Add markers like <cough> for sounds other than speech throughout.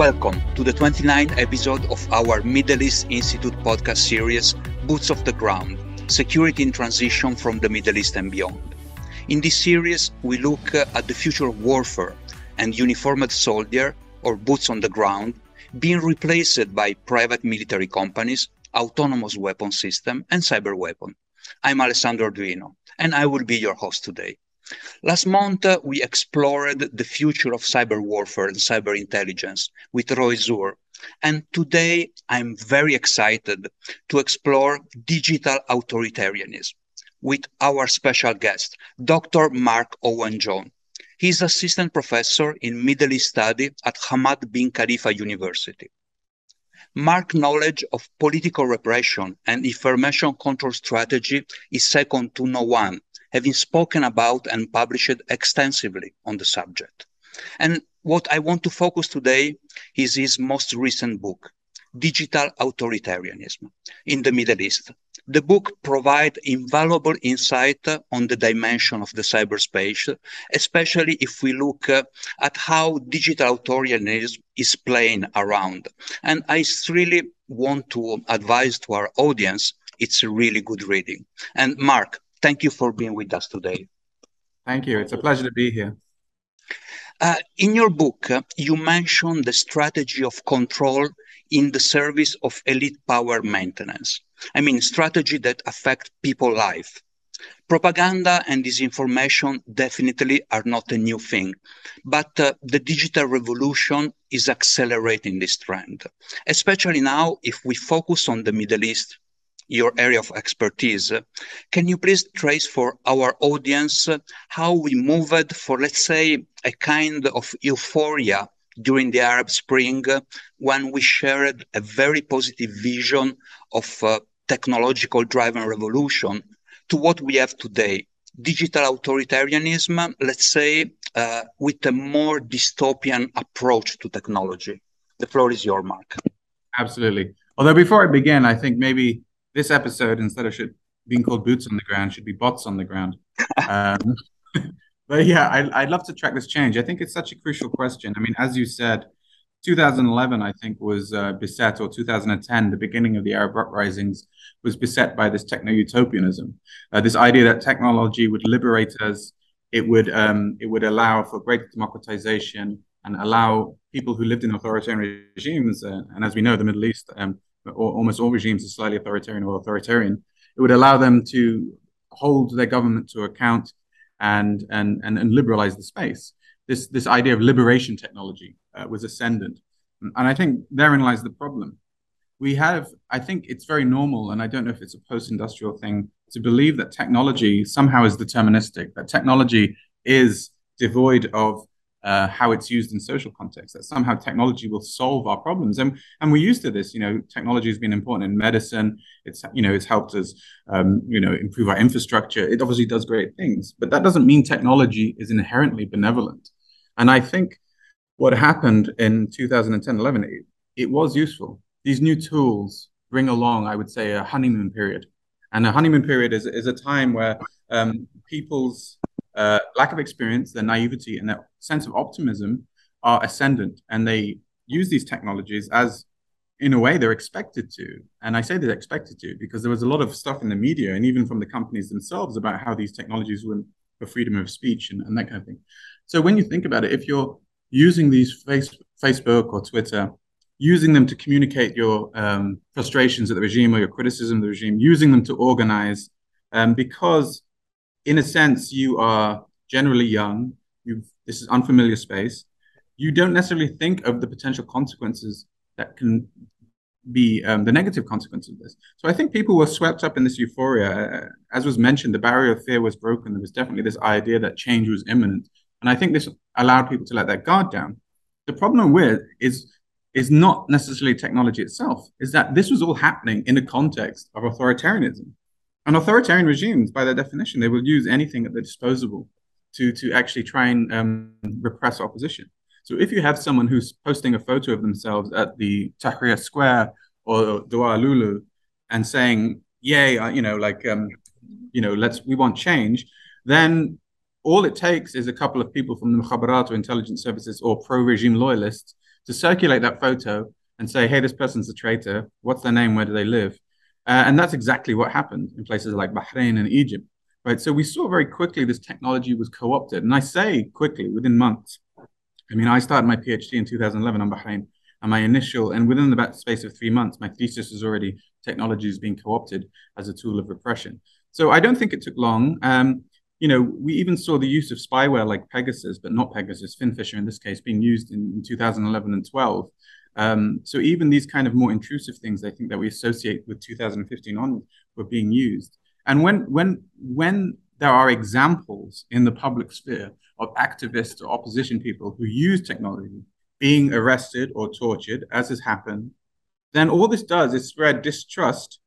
welcome to the 29th episode of our Middle East Institute podcast series, Boots Off the Ground Security in Transition from the Middle East and Beyond. In this series, we look uh, at the future of warfare and uniformed soldier or boots on the ground being replaced by private military companies, autonomous weapon system, and cyber weapon. I'm Alessandro Arduino, and I will be your host today. Last month, uh, we explored the future of cyber warfare and cyber intelligence with Roy Zur. And today, I'm very excited to explore digital authoritarianism with our special guest, Dr. Marc Owen Jones. He's assistant professor in Middle East study at Hamad bin Khalifa University. Marc's knowledge of political repression and information control strategy is second to no one having spoken about and published extensively on the subject. And what I want to focus today is his most recent book, Digital Authoritarianism in the Middle East. The book provides invaluable insight on the dimension of the cyberspace, especially if we look uh, at how digital authoritarianism is playing around. And I really want to advise to our audience, it's a really good reading. And Marc, Thank you for being with us today. Thank you. It's a pleasure to be here. Uh, in your book, uh, you mention the strategy of control in the service of elite power maintenance. I mean, strategy that affect people life. Propaganda and disinformation definitely are not a new thing, but uh, the digital revolution is accelerating this trend, especially now if we focus on the Middle East your area of expertise. Can you please trace for our audience how we moved for, let's say, a kind of euphoria during the Arab Spring when we shared a very positive vision of uh, technological driven revolution to what we have today? Digital authoritarianism, let's say, uh, with a more dystopian approach to technology. The floor is your Marc. Absolutely. Although before I begin, I think maybe this episode instead of should, being called boots on the ground should be bots on the ground. Um, <laughs> but yeah, I, would love to track this change. I think it's such a crucial question. I mean, as you said, 2011, I think, was uh, beset, or 2010, the beginning of the Arab uprisings, was beset by this techno utopianism, uh, this idea that technology would liberate us, it would um, it would allow for greater democratization and allow people who lived in authoritarian regimes, uh, and as we know, the Middle East um, almost all regimes are slightly authoritarian or authoritarian, it would allow them to hold their government to account and and and, and liberalize the space. This this idea of liberation technology uh, was ascendant, and I think therein lies the problem. We have, I think, it's very normal, and I don't know if it's a post-industrial thing to believe that technology somehow is deterministic, that technology is devoid of uh, how it's used in social context, that somehow technology will solve our problems. And, and we're used to this, you know, technology has been important in medicine. It's, you know, it's helped us, um, you know, improve our infrastructure. It obviously does great things, but that doesn't mean technology is inherently benevolent. And I think what happened in 2010, 11, it, it was useful. These new tools bring along, I would say, a honeymoon period. And a honeymoon period is, is a time where um, people's uh, lack of experience, their naivety, and their sense of optimism are ascendant, and they use these technologies as, in a way, they're expected to. And I say they're expected to because there was a lot of stuff in the media and even from the companies themselves about how these technologies were for freedom of speech and, and that kind of thing. So when you think about it, if you're using these face, Facebook or Twitter, using them to communicate your um, frustrations at the regime or your criticism of the regime, using them to organize, um, because in a sense, you are generally young. You've, this is unfamiliar space. You don't necessarily think of the potential consequences that can be um, the negative consequences of this. So I think people were swept up in this euphoria. Uh, as was mentioned, the barrier of fear was broken. There was definitely this idea that change was imminent, and I think this allowed people to let their guard down. The problem with is is not necessarily technology itself. Is that this was all happening in the context of authoritarianism. And authoritarian regimes, by their definition, they will use anything at their disposal to, to actually try and um, repress opposition. So if you have someone who's posting a photo of themselves at the Tahrir Square or Dua Lulu and saying, yay, uh, you know, like, um, you know, let's, we want change, then all it takes is a couple of people from the Mukhabarat or intelligence services or pro-regime loyalists to circulate that photo and say, hey, this person's a traitor. What's their name? Where do they live? Uh, and that's exactly what happened in places like Bahrain and Egypt. Right. So we saw very quickly this technology was co opted. And I say quickly, within months. I mean, I started my PhD in 2011 on Bahrain. And my initial, and within the space of three months, my thesis was already technology is being co opted as a tool of repression. So I don't think it took long. Um, you know, we even saw the use of spyware like Pegasus, but not Pegasus, FinFisher in this case, being used in, in 2011 and 12. Um, so even these kind of more intrusive things, I think that we associate with 2015 on, were being used. And when when when there are examples in the public sphere of activists or opposition people who use technology being arrested or tortured, as has happened, then all this does is spread distrust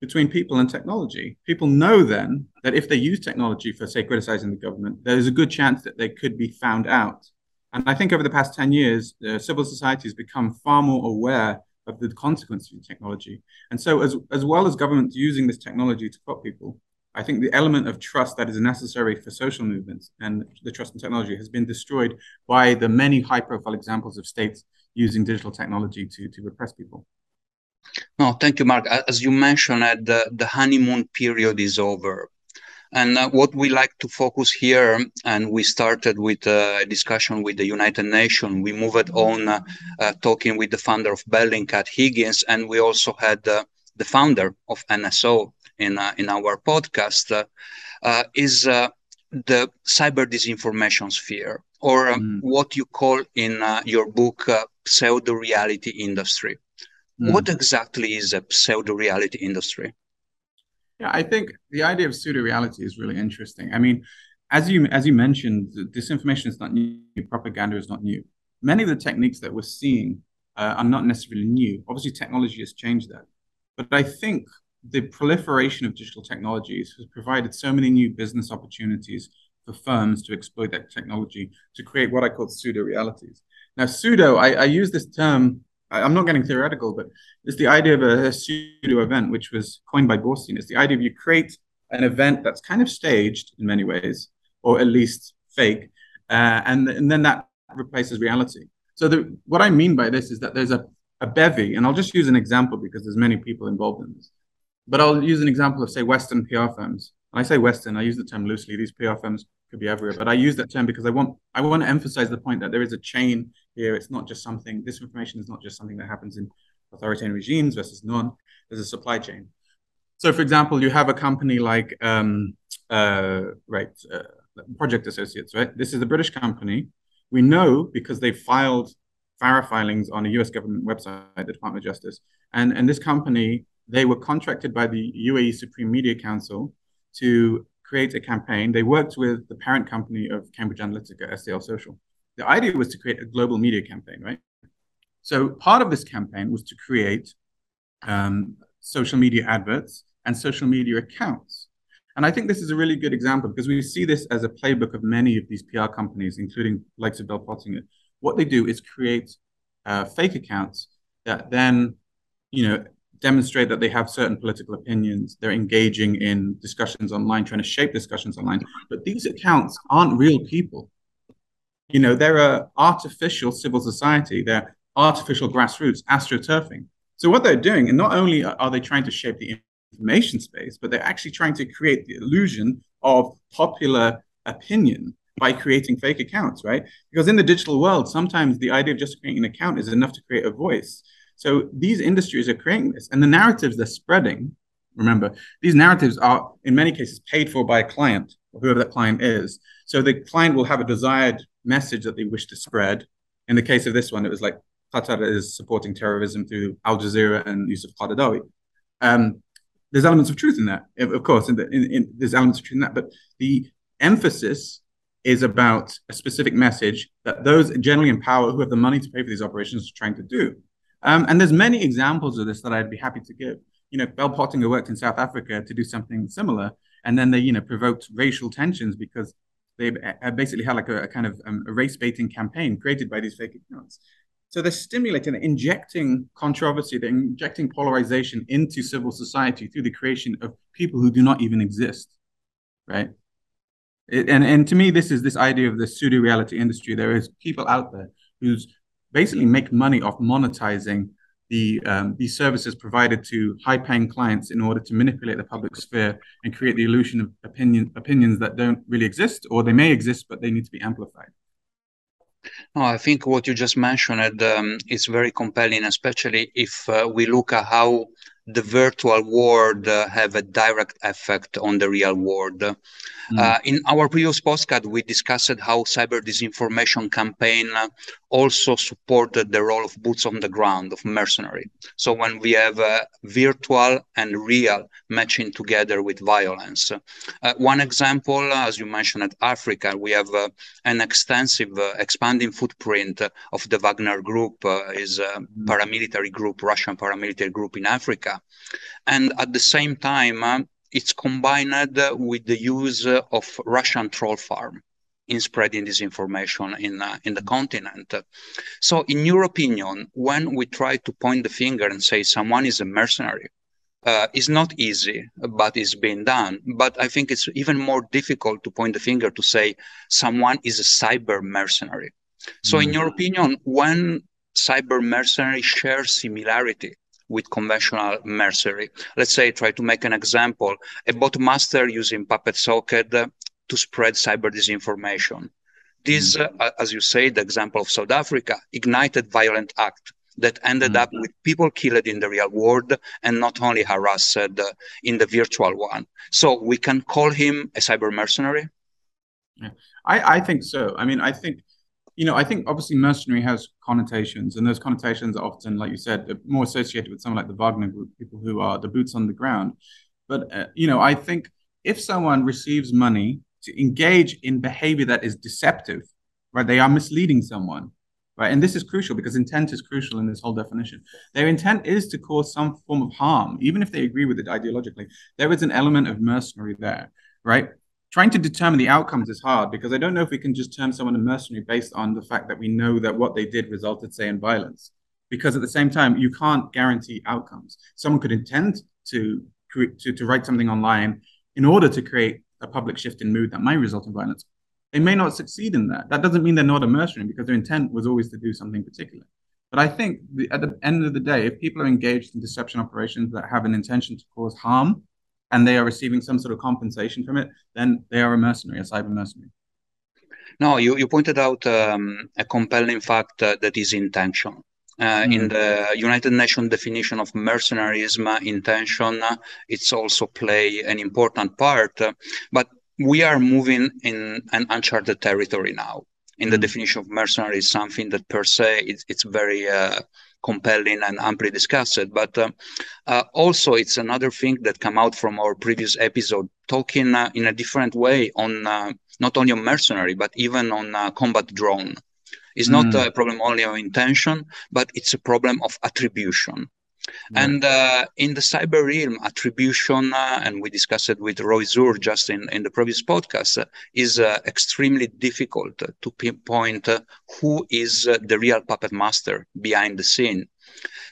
between people and technology. People know then that if they use technology for, say, criticizing the government, there's a good chance that they could be found out. And I think over the past 10 years, uh, civil society has become far more aware of the consequences of technology. And so, as, as well as governments using this technology to stop people, I think the element of trust that is necessary for social movements and the trust in technology has been destroyed by the many high profile examples of states using digital technology to, to repress people. No, thank you, Marc. As you mentioned, uh, the, the honeymoon period is over. And uh, what we like to focus here, and we started with uh, a discussion with the United Nations. We moved on uh, uh, talking with the founder of Bellingcat, Higgins, and we also had uh, the founder of NSO in in our podcast. is the cyber disinformation sphere, or um, mm. what you call in your book pseudo reality industry. Mm. What exactly is a pseudo reality industry? Yeah, I think the idea of pseudo reality is really interesting. I mean, as you as you mentioned, disinformation is not new, propaganda is not new. Many of the techniques that we're seeing uh, are not necessarily new. Obviously, technology has changed that, but I think the proliferation of digital technologies has provided so many new business opportunities for firms to exploit that technology to create what I call pseudo realities. Now, pseudo, I, I use this term I'm not getting theoretical, but it's the idea of a, pseudo event, which was coined by Boorstin. It's the idea of you create an event that's kind of staged in many ways, or at least fake, uh, and, and then that replaces reality. So the, what I mean by this is that there's a, a bevy, and I'll just use an example because there's many people involved in this. But I'll use an example of, say, Western PR firms. When I say Western, I use the term loosely. These PR firms could be everywhere, but I use that term because I want I want to emphasize the point that there is a chain here. It's not just something. This information is not just something that happens in authoritarian regimes versus non. There's a supply chain. So, for example, you have a company like um, uh, right uh, Project Associates, right? This is a British company. We know because they filed FARA filings on a U.S. government website, the Department of Justice, and and this company they were contracted by the UAE Supreme Media Council to create a campaign. They worked with the parent company of Cambridge Analytica, SCL Social. The idea was to create a global media campaign, right? So part of this campaign was to create um, social media adverts and social media accounts. And I think this is a really good example because we see this as a playbook of many of these PR companies, including likes of Bell Pottinger. What they do is create uh, fake accounts that then, you know, demonstrate that they have certain political opinions. They're engaging in discussions online, trying to shape discussions online. But these accounts aren't real people. You know, they're a artificial civil society. They're artificial grassroots, astroturfing. So what they're doing, and not only are they trying to shape the information space, but they're actually trying to create the illusion of popular opinion by creating fake accounts, right? Because in the digital world, sometimes the idea of just creating an account is enough to create a voice. So these industries are creating this, and the narratives they're spreading. Remember, these narratives are in many cases paid for by a client, or whoever that client is. So the client will have a desired message that they wish to spread. In the case of this one, it was like Qatar is supporting terrorism through Al Jazeera and Yusuf Qaradawi. Um, there's elements of truth in that, of course, in the, in, in, there's elements of truth in that, but the emphasis is about a specific message that those generally in power who have the money to pay for these operations are trying to do. Um, and there's many examples of this that I'd be happy to give. You know, Bell Pottinger worked in South Africa to do something similar, and then they, you know, provoked racial tensions because they basically had like a, a kind of um, a race baiting campaign created by these fake accounts. So they're stimulating, they're injecting controversy, they're injecting polarization into civil society through the creation of people who do not even exist, right? It, and and to me, this is this idea of the pseudo reality industry. There is people out there whose basically make money off monetizing the um, these services provided to high-paying clients in order to manipulate the public sphere and create the illusion of opinion opinions that don't really exist, or they may exist but they need to be amplified. No, I think what you just mentioned um, is very compelling, especially if uh, we look at how the virtual world uh, have a direct effect on the real world. Mm. Uh, in our previous postcard, we discussed how cyber disinformation campaign uh, also supported the role of boots on the ground, of mercenary. So when we have uh, virtual and real matching together with violence. Uh, one example, uh, as you mentioned, at Africa, we have an extensive, expanding footprint of the Wagner Group, is a mm. paramilitary group, Russian paramilitary group in Africa. And at the same time, it's combined with the use of Russian troll farm in spreading disinformation in uh, in the continent. So, in your opinion, when we try to point the finger and say someone is a mercenary, uh, it's not easy, but it's being done. But I think it's even more difficult to point the finger to say someone is a cyber mercenary. So, mm-hmm. in your opinion, when cyber mercenary share similarity with conventional mercenary. Let's say, try to make an example, a bot master using Puppet Socket to spread cyber disinformation. This, mm-hmm. uh, as you say, the example of South Africa, ignited violent act that ended mm-hmm. up with people killed in the real world and not only harassed uh, in the virtual one. So we can call him a cyber mercenary? Yeah. I, I think so. I mean, I think you know, I think obviously mercenary has connotations, and those connotations are often, like you said, more associated with someone like the Wagner Group, people who are the boots on the ground. But uh, you know, I think if someone receives money to engage in behavior that is deceptive, right, they are misleading someone, right, and this is crucial because intent is crucial in this whole definition. Their intent is to cause some form of harm, even if they agree with it ideologically. There is an element of mercenary there, right? trying to determine the outcomes is hard because I don't know if we can just term someone a mercenary based on the fact that we know that what they did resulted, say, in violence. Because at the same time, you can't guarantee outcomes. Someone could intend to to, to write something online in order to create a public shift in mood that might result in violence. They may not succeed in that. That doesn't mean they're not a mercenary because their intent was always to do something particular. But I think the, at the end of the day, if people are engaged in deception operations that have an intention to cause harm and they are receiving some sort of compensation from it, then they are a mercenary, a cyber mercenary. No, you, you pointed out um, a compelling fact uh, that is intention. Uh, mm. In the United Nations definition of mercenarism, intention, uh, it's also play an important part. Uh, but we are moving in an uncharted territory now. In the mm. definition of mercenary, is something that per se it's, it's very uh, compelling and amply discussed. But uh, uh, also, it's another thing that come out from our previous episode, talking uh, in a different way on uh, not only on mercenary, but even on uh, combat drone. It's mm. not a problem only of intention, but it's a problem of attribution. And uh, in the cyber realm, attribution, uh, and we discussed it with Roy Zur just in, in the previous podcast, uh, is uh, extremely difficult to pinpoint uh, who is uh, the real puppet master behind the scene.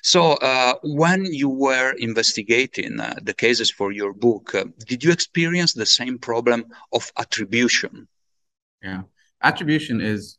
So, when you were investigating the cases for your book, did you experience the same problem of attribution? Yeah, attribution is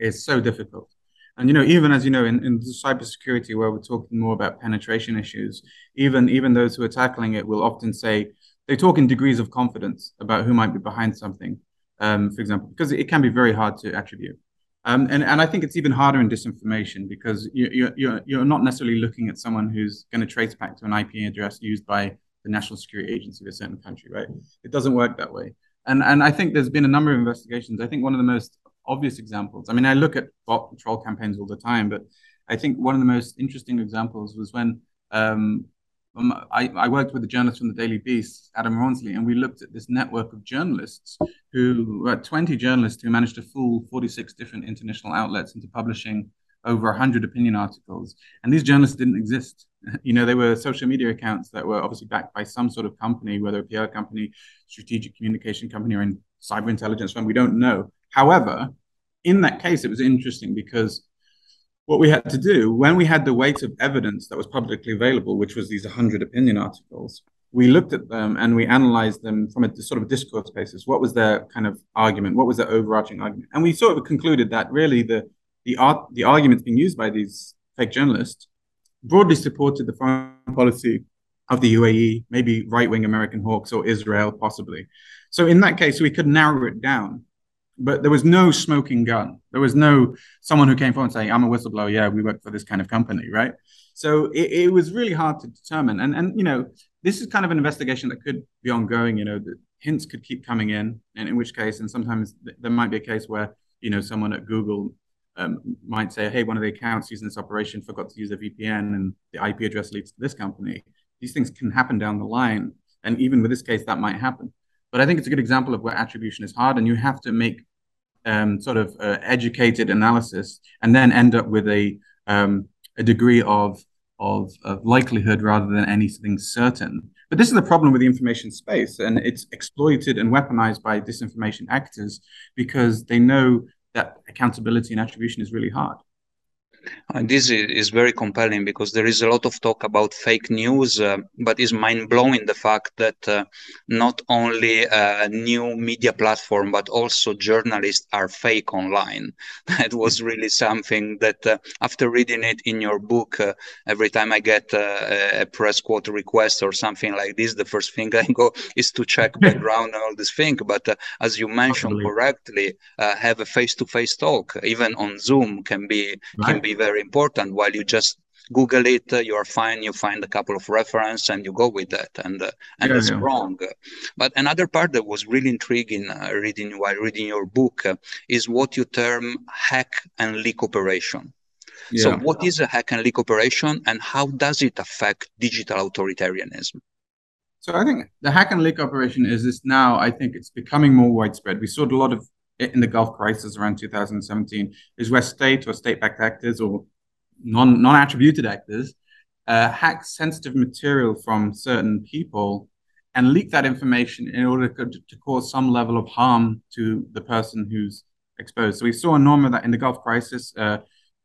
is so difficult and you know, even as you know, in, in cybersecurity, where we're talking more about penetration issues, even even those who are tackling it will often say they talk in degrees of confidence about who might be behind something, um, for example, because it can be very hard to attribute. Um, and, and I think it's even harder in disinformation because you, you, you're, you're not necessarily looking at someone who's going to trace back to an IP address used by the National Security Agency of a certain country, right? It doesn't work that way. And, and I think there's been a number of investigations. I think one of the most obvious examples. I mean, I look at bot troll campaigns all the time, but I think one of the most interesting examples was when um, um, I, I, worked with a journalist from the Daily Beast, Adam Rawnsley, and we looked at this network of journalists who were 20 journalists who managed to fool 46 different international outlets into publishing over 100 opinion articles. And these journalists didn't exist. <laughs> You know, they were social media accounts that were obviously backed by some sort of company, whether a PR company, strategic communication company, or in cyber intelligence firm, we don't know. However, in that case, it was interesting because what we had to do when we had the weight of evidence that was publicly available, which was these 100 opinion articles, we looked at them and we analyzed them from a sort of discourse basis. What was their kind of argument? What was their overarching argument? And we sort of concluded that really the the art, the arguments being used by these fake journalists broadly supported the foreign policy of the UAE, maybe right wing American hawks or Israel, possibly. So in that case, we could narrow it down. But there was no smoking gun. There was no someone who came forward and saying, I'm a whistleblower. Yeah, we work for this kind of company, right? So it, it was really hard to determine. And, and, you know, this is kind of an investigation that could be ongoing. You know, the hints could keep coming in, and in which case, and sometimes th- there might be a case where, you know, someone at Google um, might say, hey, one of the accounts using this operation forgot to use a VPN and the IP address leads to this company. These things can happen down the line. And even with this case, that might happen. But I think it's a good example of where attribution is hard and you have to make um, sort of uh, educated analysis and then end up with a, um, a degree of, of, of likelihood rather than anything certain. But this is the problem with the information space, and it's exploited and weaponized by disinformation actors because they know that accountability and attribution is really hard. And this is very compelling because there is a lot of talk about fake news, uh, but it's mind blowing the fact that uh, not only a new media platform, but also journalists are fake online. <laughs> That was really something that uh, after reading it in your book, uh, every time I get uh, a press quote request or something like this, the first thing I go <laughs> is to check <laughs> background and all this thing. But uh, as you mentioned Absolutely. correctly, have a face to face talk, even on Zoom can be, right. can be very important. While you just google it uh, you're fine you find a couple of reference and you go with that. And uh, and yeah, it's yeah. wrong. But another part that was really intriguing uh, reading while reading your book uh, is what you term hack and leak operation. Yeah. so what is a hack and leak operation and how does it affect digital authoritarianism? So i think the hack and leak operation is this now i think it's becoming more widespread. We saw a lot of in the Gulf crisis around 2017 is where state or state-backed actors or non non-attributed actors uh, hack sensitive material from certain people and leak that information in order to, to, cause some level of harm to the person who's exposed. So we saw a norm of that in the Gulf crisis. Uh,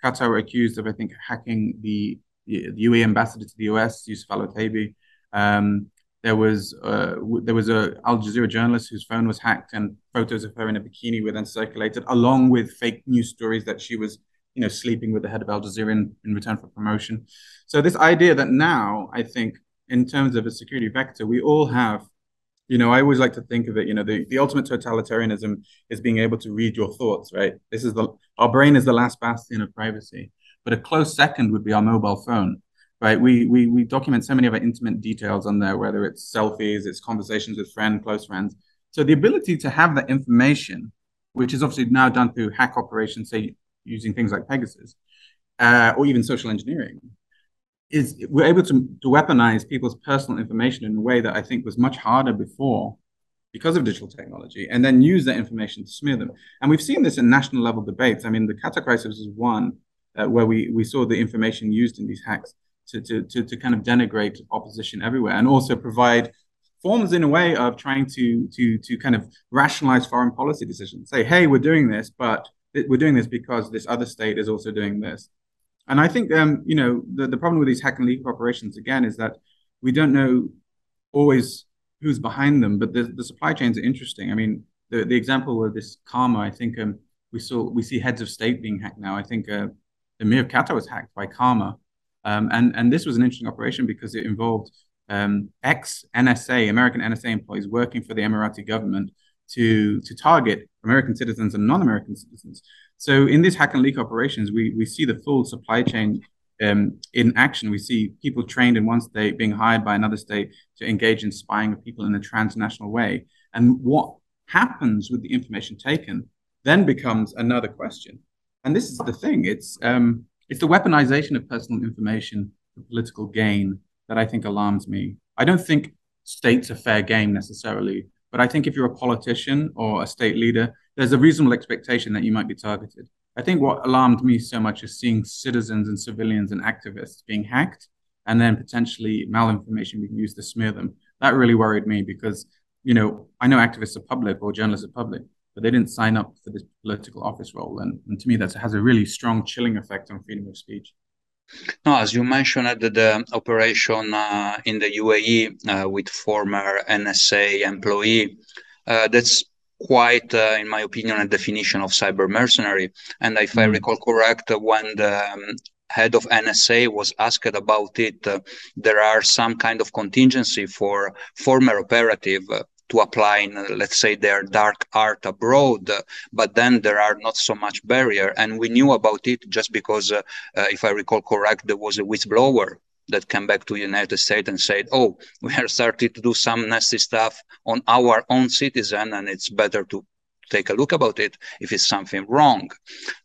Qatar were accused of, I think, hacking the, the, UAE ambassador to the US, Yusuf Al Otaibi. Um, there was uh, there was a Al Jazeera journalist whose phone was hacked, and photos of her in a bikini were then circulated, along with fake news stories that she was, you know, sleeping with the head of Al Jazeera in, in return for promotion. So this idea that now, I think, in terms of a security vector, we all have, you know, I always like to think of it, you know, the, the ultimate totalitarianism is being able to read your thoughts, right? This is the our brain is the last bastion of privacy, but a close second would be our mobile phone right? We, we, we document so many of our intimate details on there, whether it's selfies, it's conversations with friends, close friends. So the ability to have that information, which is obviously now done through hack operations, say using things like Pegasus, uh, or even social engineering, is we're able to, to weaponize people's personal information in a way that I think was much harder before because of digital technology, and then use that information to smear them. And we've seen this in national level debates. I mean, the Qatar crisis was one uh, where we, we saw the information used in these hacks to, to, to, to kind of denigrate opposition everywhere and also provide forms in a way of trying to to to kind of rationalize foreign policy decisions. Say hey we're doing this but we're doing this because this other state is also doing this. And i think um you know the, the problem with these hack and leak operations again is that we don't know always who's behind them but the, the supply chains are interesting. I mean the, the example of this karma i think um we saw we see heads of state being hacked now. I think uh, the Emir of Qatar was hacked by karma um, and, and this was an interesting operation because it involved um, ex NSA, American NSA employees working for the Emirati government to, to target American citizens and non American citizens. So in these hack and leak operations, we, we see the full supply chain um, in action. We see people trained in one state being hired by another state to engage in spying of people in a transnational way. And what happens with the information taken then becomes another question. And this is the thing. It's um, it's the weaponization of personal information for political gain that I think alarms me. I don't think states are fair game necessarily, but I think if you're a politician or a state leader, there's a reasonable expectation that you might be targeted. I think what alarmed me so much is seeing citizens and civilians and activists being hacked and then potentially malinformation being used to smear them. That really worried me because, you know, I know activists are public or journalists are public, but they didn't sign up for this political office role. And, and to me, that has a really strong chilling effect on freedom of speech. No, as you mentioned, the, the operation uh, in the UAE uh, with former NSA employee, uh, that's quite, uh, in my opinion, a definition of cyber mercenary. And if. I recall correct, when the um, head of NSA was asked about it, uh, there are some kind of contingency for former operative uh, to apply in, uh, let's say, their dark art abroad, uh, but then there are not so much barrier. And we knew about it just because, uh, if I recall correct, there was a whistleblower that came back to the United States and said, "Oh, <laughs> we are starting to do some nasty stuff on our own citizen, and it's better to take a look about it if it's something wrong."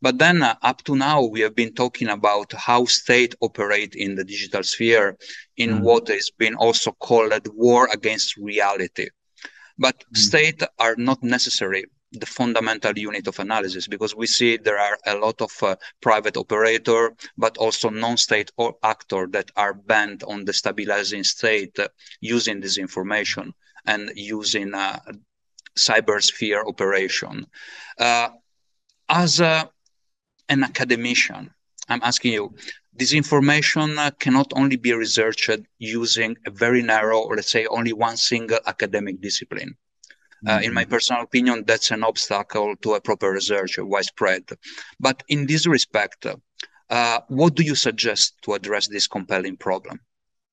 But then, uh, up to now, we have been talking about how state operate in the digital sphere in mm-hmm. what has been also called war against reality. But mm-hmm. state are not necessary the fundamental unit of analysis because we see there are a lot of uh, private operator but also non-state or actor that are bent on destabilizing state uh, using this information and using uh, cyber sphere operation uh, as a, an academician i'm asking you this information uh, cannot only be researched using a very narrow or let's say only one single academic discipline uh, in my mm-hmm. personal opinion, that's an obstacle to a proper research widespread. But in this respect, uh, what do you suggest to address this compelling problem?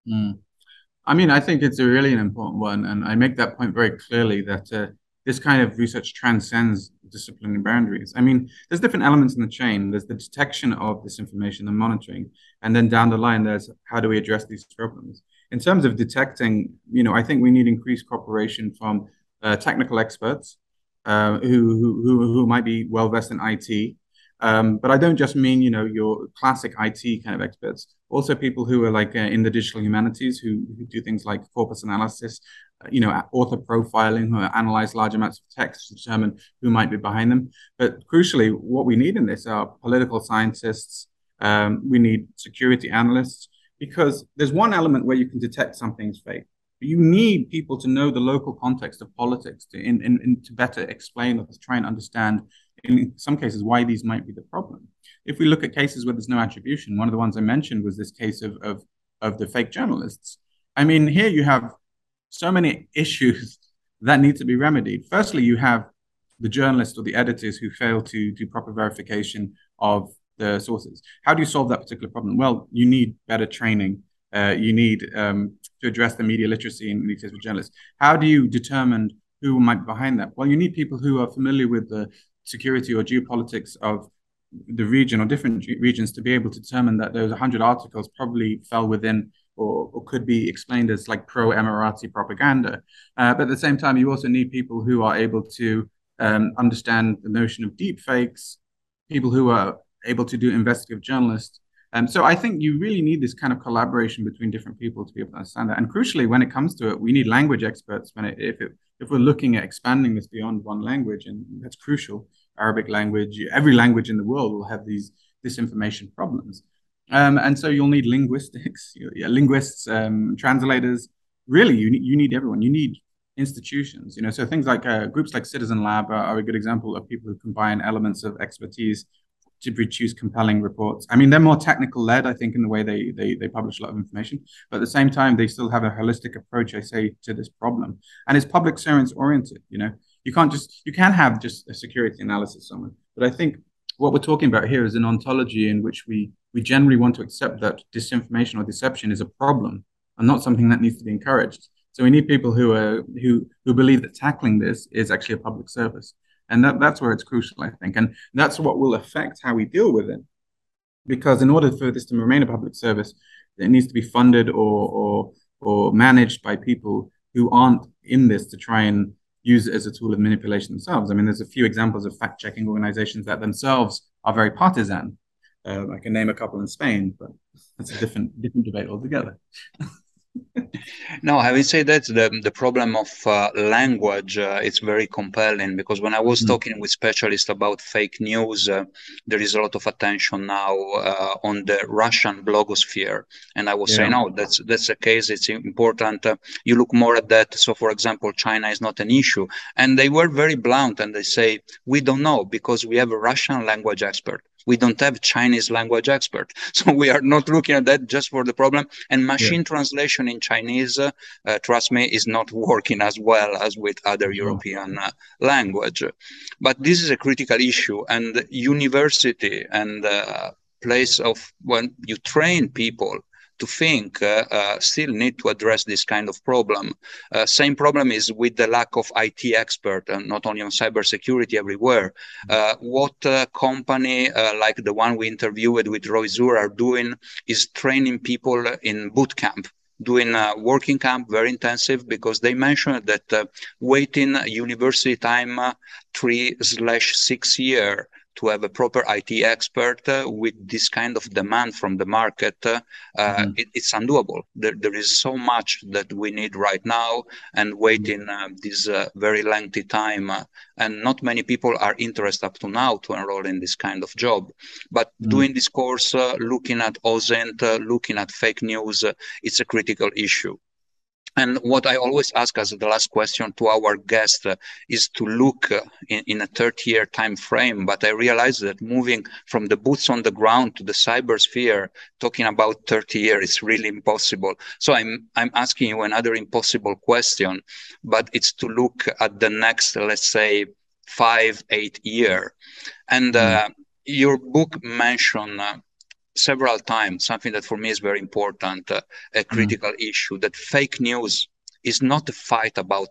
Mm. I mean, I think it's a really an important one, and I make that point very clearly that uh, this kind of research transcends disciplinary boundaries. I mean, there's different elements in the chain. There's the detection of this information and monitoring, and then down the line, there's how do we address these problems. In terms of detecting, you know, I think we need increased cooperation from uh, technical experts uh, who, who, who might be well versed in IT. Um, but I don't just mean, you know, your classic IT kind of experts. Also, people who are like uh, in the digital humanities who, who do things like corpus analysis, uh, you know, author profiling, who analyze large amounts of text to determine who might be behind them. But crucially, what we need in this are political scientists. Um, we need security analysts because there's one element where you can detect something's fake you need people to know the local context of politics to in, in, in, to better explain or to try and understand in some cases why these might be the problem. If we look at cases where there's no attribution, one of the ones I mentioned was this case of of, of the fake journalists. I mean, here you have so many <laughs> issues that need to be remedied. Firstly, you have the journalists or the editors who fail to do proper verification of the sources. How do you solve that particular problem? Well, you need better training. Uh, you need um, to address the media literacy in these cases journalists. How do you determine who might be behind that? Well, you need people who are familiar with the security or geopolitics of the region or different regions to be able to determine that those 100 articles probably fell within or, or could be explained as like pro Emirati propaganda. Uh, but at the same time, you also need people who are able to um, understand the notion of deep fakes, people who are able to do investigative journalists, um, so I think you really need this kind of collaboration between different people to be able to understand that. And crucially, when it comes to it, we need language experts. When it, if it, if we're looking at expanding this beyond one language, and that's crucial, Arabic language, every language in the world will have these disinformation problems. Um, and so you'll need linguistics, <laughs> yeah, linguists, um, translators. Really, you need, you need everyone. You need institutions. You know, so things like uh, groups like Citizen Lab are, are, a good example of people who combine elements of expertise to produce compelling reports. I mean, they're more technical led, I think, in the way they, they they publish a lot of information, but at the same time, they still have a holistic approach, I say, to this problem, and it's public service oriented. You know, you can't just you can have just a security analysis someone, but I think what we're talking about here is an ontology in which we we generally want to accept that disinformation or deception is a problem and not something that needs to be encouraged. So we need people who are who who believe that tackling this is actually a public service. And that, that's where it's crucial, I think. And that's what will affect how we deal with it. Because in order for this to remain a public service, it needs to be funded or, or, or managed by people who aren't in this to try and use it as a tool of manipulation themselves. I mean, there's a few examples of fact checking organizations that themselves are very partisan. Uh, I can name a couple in Spain, but that's a different different debate altogether. <laughs> no, I would say that the, the problem of uh, language uh, it's very compelling because when I was mm. talking with specialists about fake news, uh, there is a lot of attention now uh, on the Russian blogosphere, and I was yeah. saying, no, that's that's the case. It's important. Uh, you look more at that. So, for example, China is not an issue, and they were very blunt and they say we don't know because we have a Russian language expert we don't have Chinese language expert. <laughs> So we are not looking at that just for the problem. And machine yeah. translation in Chinese, uh, uh, trust me, is not <laughs> working as well as with other European uh, language. But this is a critical issue, and university and uh, place of when you train people to think uh, uh, still need to address this kind of problem. Uh, same problem is with the lack of IT expert, and not only on cybersecurity everywhere. Uh, what company uh, like the one we interviewed with Roy Zur are doing is training people in boot camp doing a working camp very intensive because they mentioned that uh, waiting university time uh, three slash six year to have a proper IT expert uh, with this kind of demand from the market, uh, mm-hmm. it, it's undoable. There, there is so much that we need right now, and waiting uh, this uh, very lengthy time, and not many people are interested up to now to enroll in this kind of job. But mm-hmm. doing this course, uh, looking at OSINT, looking at fake news, it's a critical issue. And what I always ask as the last question to our guest uh, is to look uh, in, in, a 30 year time frame. But I realize that moving from the boots on the ground to the cyber sphere, talking about 30 years is really impossible. So I'm, I'm asking you another impossible question, but it's to look at the next, let's say, five, eight year. And uh, mm. your book mentioned uh, several times something that for me is very important, uh, a mm. critical mm. issue that fake news is not a fight about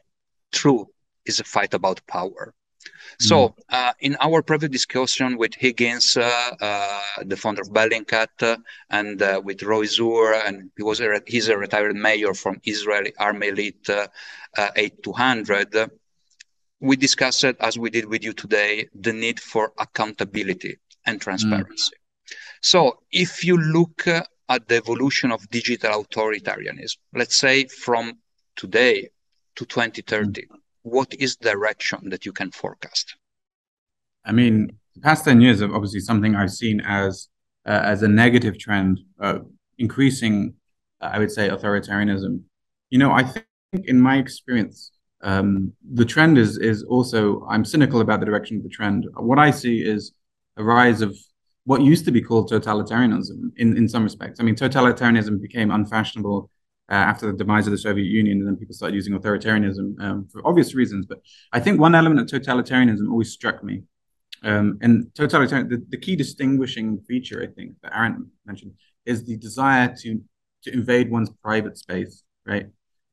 truth, is a fight about power. So, mm. uh, in our previous discussion with Higgins, uh, uh, the founder of Bellingcat, uh, and uh, with Roy Zur, and he was a, he's a retired mayor from Israeli Army Elite uh, 8200, we discussed, as we did with you today, the need for accountability and mm. transparency. Mm. So if you look uh, at the evolution of digital authoritarianism, let's say from today to 2030, mm-hmm. what is the direction that you can forecast? I mean, the past 10 years are obviously something I've seen as uh, as a negative trend, uh, increasing, uh, I would say, authoritarianism. You know, I think in my experience, um, the trend is is also I'm cynical about the direction of the trend. What I see is a rise of what used to be called totalitarianism in, in some respects. I mean, totalitarianism became unfashionable uh, after the demise of the Soviet Union, and then people started using authoritarianism um, for obvious reasons. But I think one element of totalitarianism always struck me. Um, and totalitarian, the, the key distinguishing feature, I think, that Arendt mentioned, is the desire to to invade one's private space, right?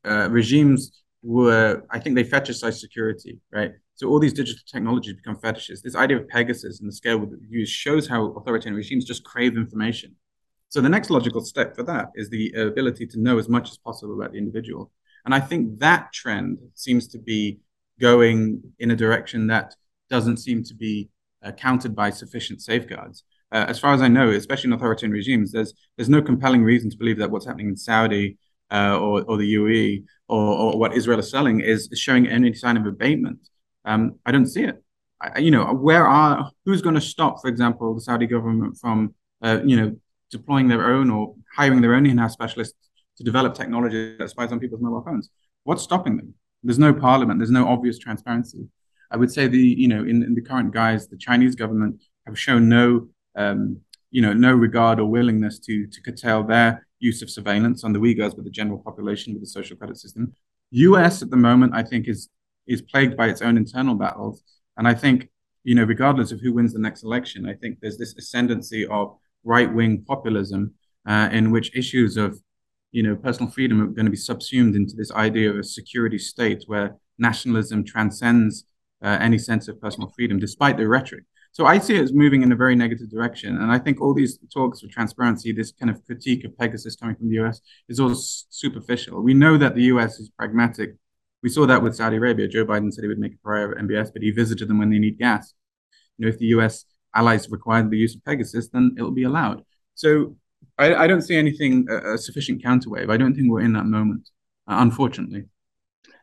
Uh, regimes were, I think, they fetishize security, right? So all these digital technologies become fetishes. This idea of Pegasus and the scale with used shows how authoritarian regimes just crave information. So the next logical step for that is the ability to know as much as possible about the individual. And I think that trend seems to be going in a direction that doesn't seem to be uh, countered by sufficient safeguards. Uh, as far as I know, especially in authoritarian regimes, there's there's no compelling reason to believe that what's happening in Saudi uh, or, or the UAE or, or, what Israel is selling is, is showing any sign of abatement. Um, I don't see it. I, you know, where are who's going to stop, for example, the Saudi government from, uh, you know, deploying their own or hiring their own in-house specialists to develop technology that spies on people's mobile phones? What's stopping them? There's no parliament. There's no obvious transparency. I would say the you know in, in the current guise, the Chinese government have shown no um, you know no regard or willingness to to curtail their use of surveillance on the Uyghurs with the general population with the social credit system. U.S. at the moment, I think, is is plagued by its own internal battles. And I think, you know, regardless of who wins the next election, I think there's this ascendancy of right wing populism uh, in which issues of, you know, personal freedom are going to be subsumed into this idea of a security state where nationalism transcends uh, any sense of personal freedom, despite the rhetoric. So I see it as moving in a very negative direction. And I think all these talks of transparency, this kind of critique of Pegasus coming from the US, is all superficial. We know that the US is pragmatic we saw that with Saudi Arabia. Joe Biden said he would make a prior MBS, but he visited them when they need gas. You know, if the U.S. allies require the use of Pegasus, then it will be allowed. So I, I don't see anything a, a, sufficient counterwave. I don't think we're in that moment, uh, unfortunately.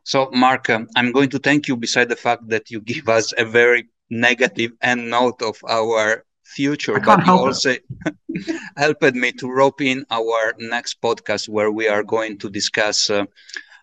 So, Marc, um, I'm going to thank you. Beside the fact that you give us a very negative end note of our future, but you also <laughs> helped me to rope in our next podcast where we are going to discuss. Uh,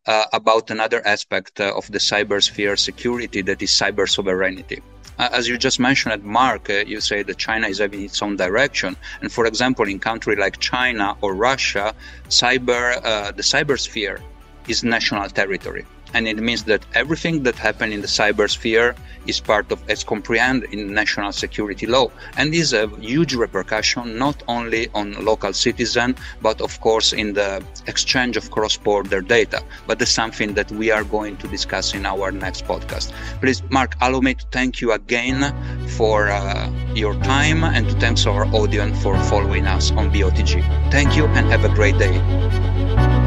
uh, about another aspect uh, of the cybersphere security that is cyber sovereignty. Uh, as you just mentioned, Marc, uh, you say that China is having its own direction. And for example, in country like China or Russia, cyber, uh, the cybersphere is national territory and it means that everything that happened in the cybersphere is part of as comprehended in national security law. And is a huge repercussion not only on local citizen but of course in the exchange of cross-border data. But that's something that we are going to discuss in our next podcast. Please Marc allow me to thank you again for uh, your time and to thank our audience for following us on BOTG thank you and have a great day